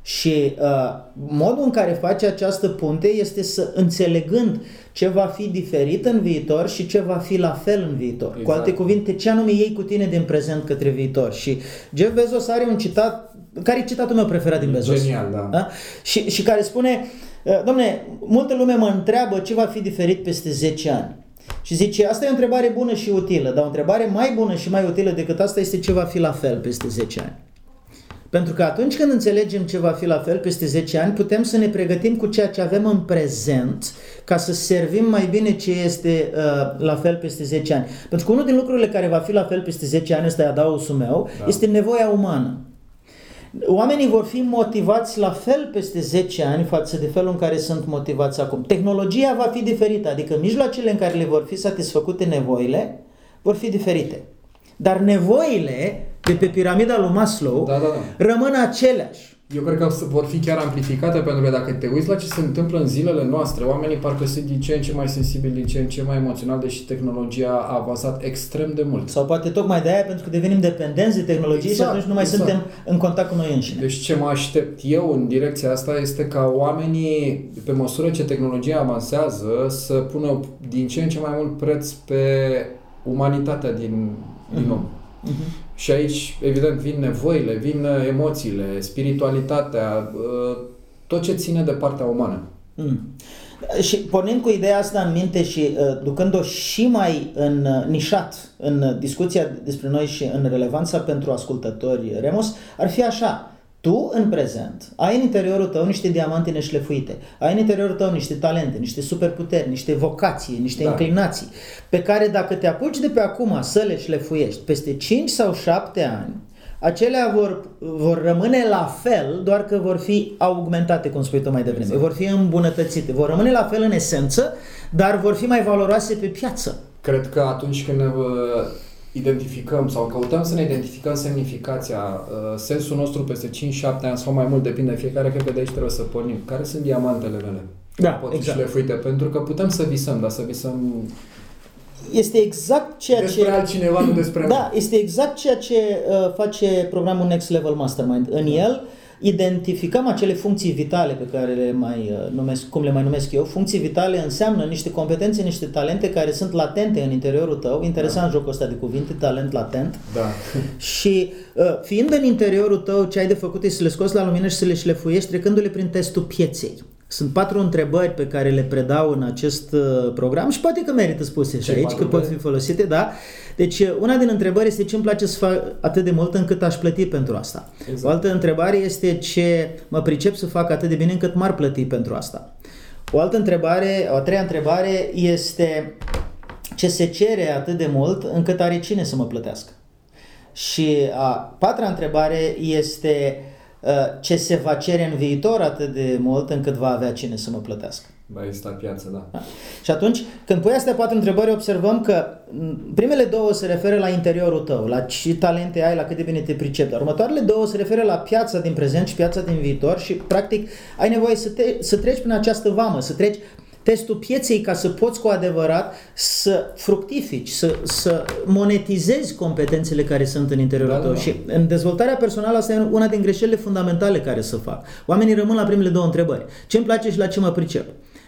Și uh, modul în care faci această punte este să înțelegând ce va fi diferit în viitor și ce va fi la fel în viitor. Exact. Cu Exact. alte cuvinte, ce anume iei cu tine din prezent către viitor. Și Jeff Bezos are un citat, care e citatul meu preferat din Bezos? Genial, da. Da? Și, și care spune, uh, domne, multă lume mă întreabă ce va fi diferit peste 10 ani. Și zice, asta e o întrebare bună și utilă, dar o întrebare mai bună și mai utilă decât asta este ce va fi la fel peste 10 ani. Pentru că atunci când înțelegem ce va fi la fel peste 10 ani, putem să ne pregătim cu ceea ce avem în prezent ca să servim mai bine ce este uh, la fel peste 10 ani. Pentru că unul din lucrurile care va fi la fel peste 10 ani, ăsta e adausul meu, Da. este nevoia umană. Oamenii vor fi motivați la fel peste 10 ani față de felul în care sunt motivați acum. Tehnologia va fi diferită, adică mijloacele în care le vor fi satisfăcute nevoile vor fi diferite. Dar nevoile de pe piramida lui Maslow Da, da, da. rămân aceleași. Eu cred că să- vor fi chiar amplificate pentru că dacă te uiți la ce se întâmplă în zilele noastre, oamenii parcă sunt din ce în ce mai sensibili, din ce în ce mai emoționali, deși tehnologia a avansat extrem de mult. Sau poate tocmai de aia pentru că devenim dependenți de tehnologie Exact, și atunci nu mai exact. suntem în contact cu noi înșine. Deci ce mă aștept eu în direcția asta este ca oamenii, pe măsură ce tehnologia avansează, să pună din ce în ce mai mult preț pe umanitatea din, din om. Mhm. Și aici, evident, vin nevoile, vin uh, emoțiile, spiritualitatea, uh, tot ce ține de partea umană. Mm. Și pornind cu ideea asta în minte și uh, ducând-o și mai în uh, nișat în uh, discuția despre noi și în relevanța pentru ascultători, Remus, ar fi așa. Tu, în prezent, ai în interiorul tău niște diamante neșlefuite, ai în interiorul tău niște talente, niște superputeri, niște vocații, niște Da. inclinații, pe care dacă te apuci de pe acum să le șlefuiești, peste 5 sau 7 ani, acelea vor, vor rămâne la fel, doar că vor fi augmentate, cum spui tu mai devreme. Exact. Vor fi îmbunătățite. Vor rămâne la fel în esență, dar vor fi mai valoroase pe piață. Cred că atunci când ne uh, identificăm sau căutăm să ne identificăm semnificația, uh, sensul nostru peste 5-7 ani sau mai mult, depinde de fiecare, cred că de aici trebuie să pornim. Care sunt diamantele mele? Da, Pot exact. exact. șlefuite, pentru că putem să visăm, dar să visăm Este exact ceea despre ce... altcineva, nu despre Da, este exact ceea ce uh, face programul Next Level Mastermind. În el identificăm acele funcții vitale pe care le mai uh, numesc, cum le mai numesc eu. Funcții vitale înseamnă niște competențe, niște talente care sunt latente în interiorul tău. Interesant jocul ăsta de cuvinte, talent latent. Da. Și uh, fiind în interiorul tău, ce ai de făcut este să le scoți la lumină și să le șlefuiești trecându-le prin testul pieței. Sunt patru întrebări pe care le predau în acest uh, program și poate că merită spuse și Ce aici, patru că pot pe- fi folosite, da? Deci uh, una din întrebări este ce îmi place să fac atât de mult încât aș plăti pentru asta. Exact. O altă întrebare este ce mă pricep să fac atât de bine încât m-ar plăti pentru asta. O altă întrebare, o a treia întrebare este ce se cere atât de mult încât are cine să mă plătească. Și a patra întrebare este uh, ce se va cere în viitor atât de mult încât va avea cine să mă plătească. Va exista piață, da. Da. Și atunci, când pui astea patru întrebări, observăm că m, primele două se referă la interiorul tău, la ce talente ai, la cât de bine te pricepi. Dar următoarele două se referă la piața din prezent și piața din viitor și, practic, ai nevoie să, te, să treci prin această vamă, să treci testul pieței ca să poți cu adevărat să fructifici, să, să monetizezi competențele care sunt în interiorul Da, da, tău. da. Și în dezvoltarea personală asta e una din greșelile fundamentale care să fac. Oamenii rămân la primele două întrebări. Ce îmi place și la ce mă pricep?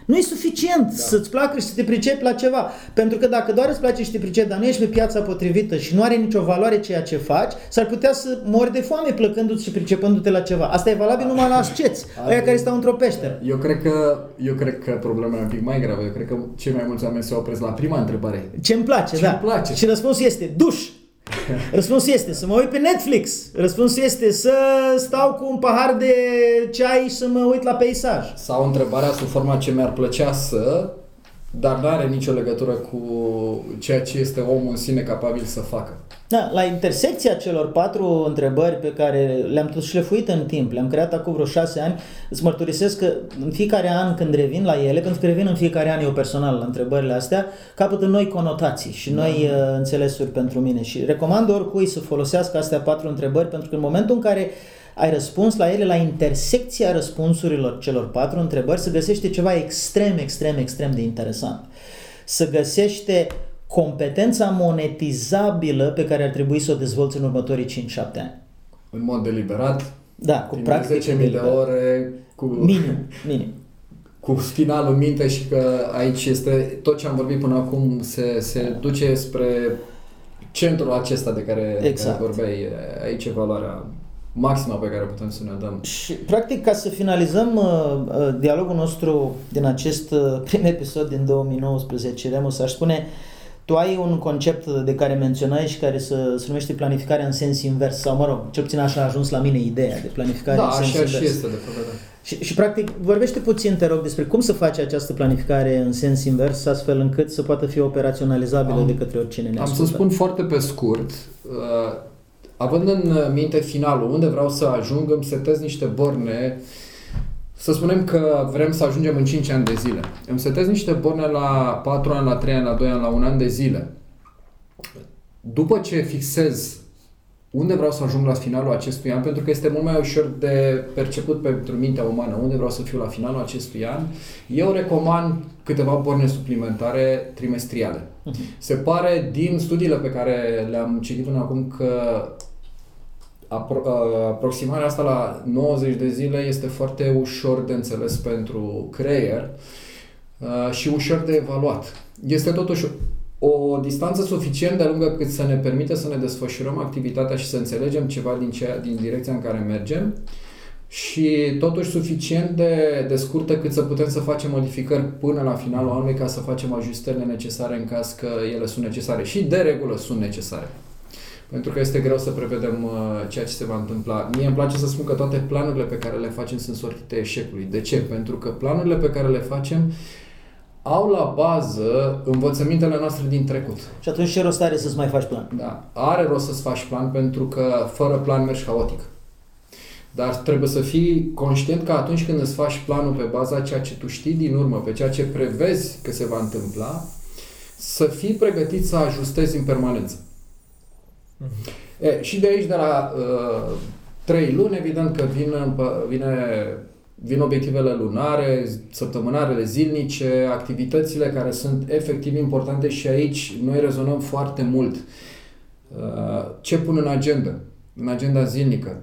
Nu e suficient da. să-ți placă și să te pricepi la ceva. Pentru că dacă doar îți place și te pricepi, dar nu ești pe piața potrivită și nu are nicio valoare ceea ce faci, s-ar putea să mori de foame plăcându-ți și pricepându-te la ceva. Asta e valabil numai la asceți, Are- aia care stau într-o peșteră. Eu cred că, eu cred că problema e un pic mai gravă. Eu cred că cei mai mulți oameni se opresc la prima întrebare. Ce-mi place, Ce-mi da. place. Și răspunsul este duș. Răspunsul este să mă uit pe Netflix. Răspunsul este să stau cu un pahar de ceai și să mă uit la peisaj. Sau întrebarea sub forma ce mi-ar plăcea să dar nu are nicio legătură cu ceea ce este omul în sine capabil să facă. Da, la intersecția celor patru întrebări pe care le-am tot șlefuit în timp, le-am creat acum vreo șase ani, îți mărturisesc că în fiecare an când revin la ele, pentru că revin în fiecare an eu personal la întrebările astea, capătă noi conotații și noi da. uh, înțelesuri pentru mine și recomand oricui să folosească astea patru întrebări pentru că în momentul în care ai răspuns la ele, la intersecția răspunsurilor celor patru întrebări, se găsește ceva extrem, extrem, extrem de interesant. Să găsește competența monetizabilă pe care ar trebui să o dezvolți în următorii 5-7 ani. În mod deliberat? Da, cu practică 10.000 de ore, cu... Minim, minim. Cu spinalul în minte și că aici este tot ce am vorbit până acum se, se duce spre centrul acesta de care, exact. care vorbeai. Aici e valoarea maxima pe care putem să ne dăm. Și, practic, ca să finalizăm uh, uh, dialogul nostru din acest uh, prim episod din 2019, Remus, aș spune tu ai un concept de care menționai și care se, se numește planificarea în sens invers, sau mă rog, cel puțin așa a ajuns la mine ideea de planificare da, în sens așa invers. și este, de fapt, da. Și, și practic, vorbește puțin, te rog, despre cum să faci această planificare în sens invers, astfel încât să poată fi operaționalizabilă am, de către oricine ne Am ascultă. să spun foarte pe scurt, uh, având în minte finalul, unde vreau să ajung, îmi setez niște borne să spunem că vrem să ajungem în 5 ani de zile. Îmi setez niște borne la 4 ani, la 3 ani, la 2 ani, la 1 an de zile. După ce fixez unde vreau să ajung la finalul acestui an, pentru că este mult mai ușor de perceput pentru mintea umană, unde vreau să fiu la finalul acestui an, eu recomand câteva borne suplimentare trimestriale. Uh-huh. Se pare din studiile pe care le-am citit până acum că apro- aproximarea asta la 90 de zile este foarte ușor de înțeles pentru creier și ușor de evaluat. Este totuși o distanță suficient de lungă cât să ne permite să ne desfășurăm activitatea și să înțelegem ceva din, cea, din direcția în care mergem și totuși suficient de, de scurtă cât să putem să facem modificări până la finalul anului ca să facem ajustările necesare în caz că ele sunt necesare și de regulă sunt necesare. Pentru că este greu să prevedem uh, ceea ce se va întâmpla. Mie îmi place să spun că toate planurile pe care le facem sunt sortite eșecului. De ce? Pentru că planurile pe care le facem au la bază învățămintele noastre din trecut. Și atunci ce rost are să-ți mai faci plan? Da, are rost să-ți faci plan pentru că fără plan mergi haotic. Dar trebuie să fii conștient că atunci când îți faci planul pe baza ceea ce tu știi din urmă, pe ceea ce prevezi că se va întâmpla, să fii pregătit să ajustezi în permanență. Uh-huh. E, și de aici, de la uh, trei luni, evident că vin, vine, vin obiectivele lunare, săptămânarele zilnice, activitățile care sunt efectiv importante și aici noi rezonăm foarte mult. Uh, ce pun în agenda? În agenda zilnică.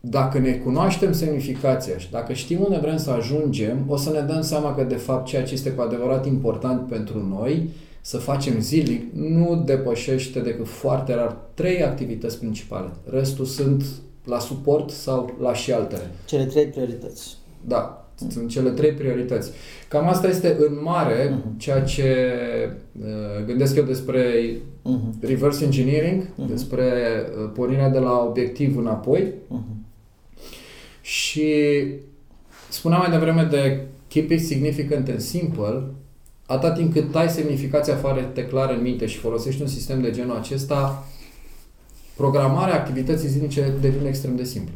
Dacă ne cunoaștem semnificația și dacă știm unde vrem să ajungem, o să ne dăm seama că de fapt ceea ce este cu adevărat important pentru noi să facem zilnic nu depășește decât foarte rar trei activități principale. Restul sunt la suport sau la și altele. Cele trei priorități. Da, mm. sunt cele trei priorități. Cam asta este în mare mm-hmm. ceea ce uh, gândesc eu despre mm-hmm. reverse engineering, mm-hmm. despre uh, pornirea de la obiectiv înapoi. Mm-hmm. Și spuneam mai devreme de keep it significant and simple, atât timp cât ai semnificația foarte clară în minte și folosești un sistem de genul acesta, programarea activității zilnice devine extrem de simplă.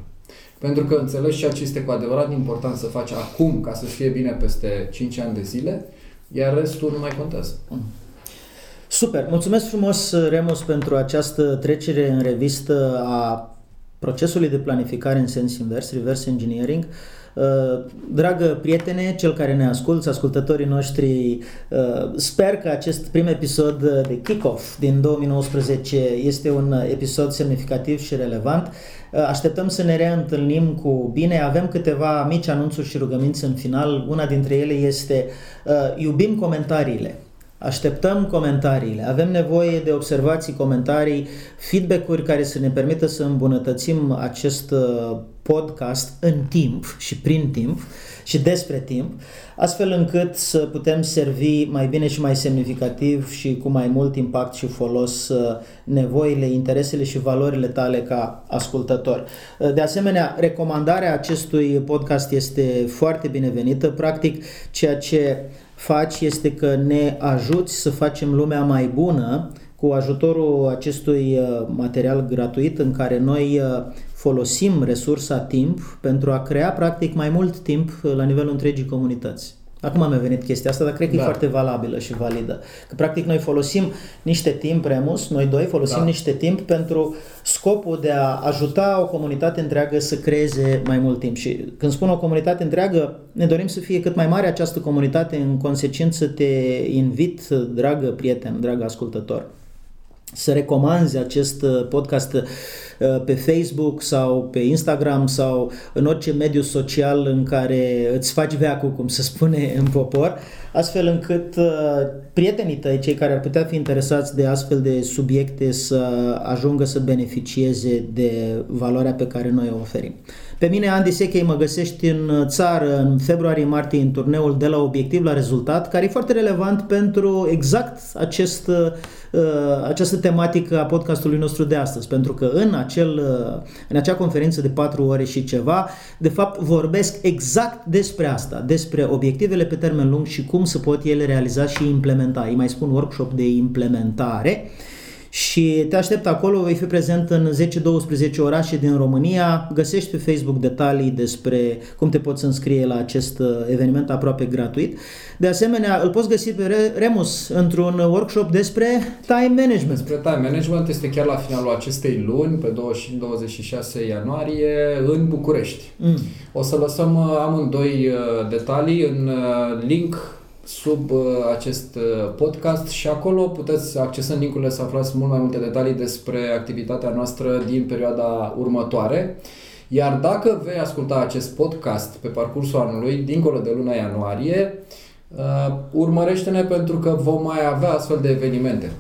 Pentru că înțelegi ceea ce este cu adevărat important să faci acum ca să fie bine peste 5 ani de zile, iar restul nu mai contează. Super! Mulțumesc frumos, Remus, pentru această trecere în revistă a procesului de planificare în sens invers, reverse engineering. Uh, dragă prietene, cel care ne ascultă, ascultătorii noștri, uh, sper că acest prim episod de kick-off din 2019 este un episod semnificativ și relevant. Uh, așteptăm să ne reîntâlnim cu bine. Avem câteva mici anunțuri și rugăminți în final. Una dintre ele este iubim comentariile. Așteptăm comentariile, avem nevoie de observații, comentarii, feedback-uri care să ne permită să îmbunătățim acest uh, podcast în timp și prin timp și despre timp, astfel încât să putem servi mai bine și mai semnificativ și cu mai mult impact și folos uh, nevoile, interesele și valorile tale ca ascultător. Uh, de asemenea, recomandarea acestui podcast este foarte binevenită. Practic, ceea ce faci este că ne ajuți să facem lumea mai bună cu ajutorul acestui uh, material gratuit în care noi uh, folosim resursa timp pentru a crea practic mai mult timp la nivelul întregii comunități. Acum mi-a venit chestia asta, dar cred că da. e foarte valabilă și validă. Că practic noi folosim niște timp, Remus, noi doi folosim da. niște timp pentru scopul de a ajuta o comunitate întreagă să creeze mai mult timp. Și când spun o comunitate întreagă, ne dorim să fie cât mai mare această comunitate, în consecință te invit, dragă prieten, dragă ascultător, să recomanzi acest uh, podcast uh, pe Facebook sau pe Instagram sau în orice mediu social în care îți faci veacul, cum se spune în popor, astfel încât uh, prietenii tăi, cei care ar putea fi interesați de astfel de subiecte, să ajungă să beneficieze de valoarea pe care noi o oferim. Pe mine, Andy Sechei, mă găsești în țară în februarie-martie în turneul de la obiectiv la rezultat, care e foarte relevant pentru exact acest, uh, această tematică a podcastului nostru de astăzi, pentru că în, acel, uh, în acea conferință de patru ore și ceva, de fapt vorbesc exact despre asta, despre obiectivele pe termen lung și cum se pot ele realiza și implementa. Îi mai spun workshop de implementare. Uh, și te aștept acolo, vei fi prezent în 10-12 orașe din România. Găsești pe Facebook detalii despre cum te poți înscrie la acest uh, eveniment aproape gratuit. De asemenea, îl poți găsi pe Remus într-un workshop despre time management. Despre time management este chiar la finalul acestei luni, pe 25-26 ianuarie, în București. Mm. O să lăsăm uh, amândoi uh, detalii în link sub uh, acest uh, podcast și acolo puteți, accesând linkurile, să aflați mult mai multe detalii despre activitatea noastră din perioada următoare. Iar dacă vei asculta acest podcast pe parcursul anului, dincolo de luna ianuarie, uh, urmărește-ne pentru că vom mai avea astfel de evenimente.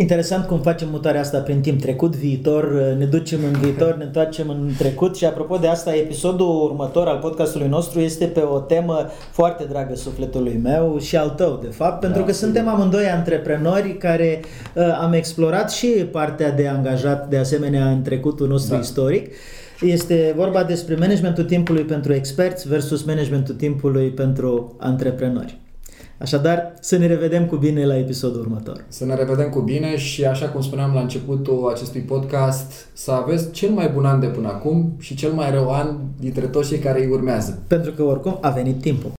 Interesant cum facem mutarea asta prin timp trecut, viitor, ne ducem în viitor, ne întoarcem în trecut și apropo de asta, episodul următor al podcastului nostru este pe o temă foarte dragă sufletului meu și al tău, de fapt, pentru da, că suntem amândoi antreprenori care uh, am explorat și partea de angajat de asemenea în trecutul nostru da. istoric. Este vorba despre managementul timpului pentru experți versus managementul timpului pentru antreprenori. Așadar, să ne revedem cu bine la episodul următor. Să ne revedem cu bine și așa cum spuneam la începutul acestui podcast, să aveți cel mai bun an de până acum și cel mai rău an dintre toți cei care îi urmează. Pentru că oricum a venit timpul.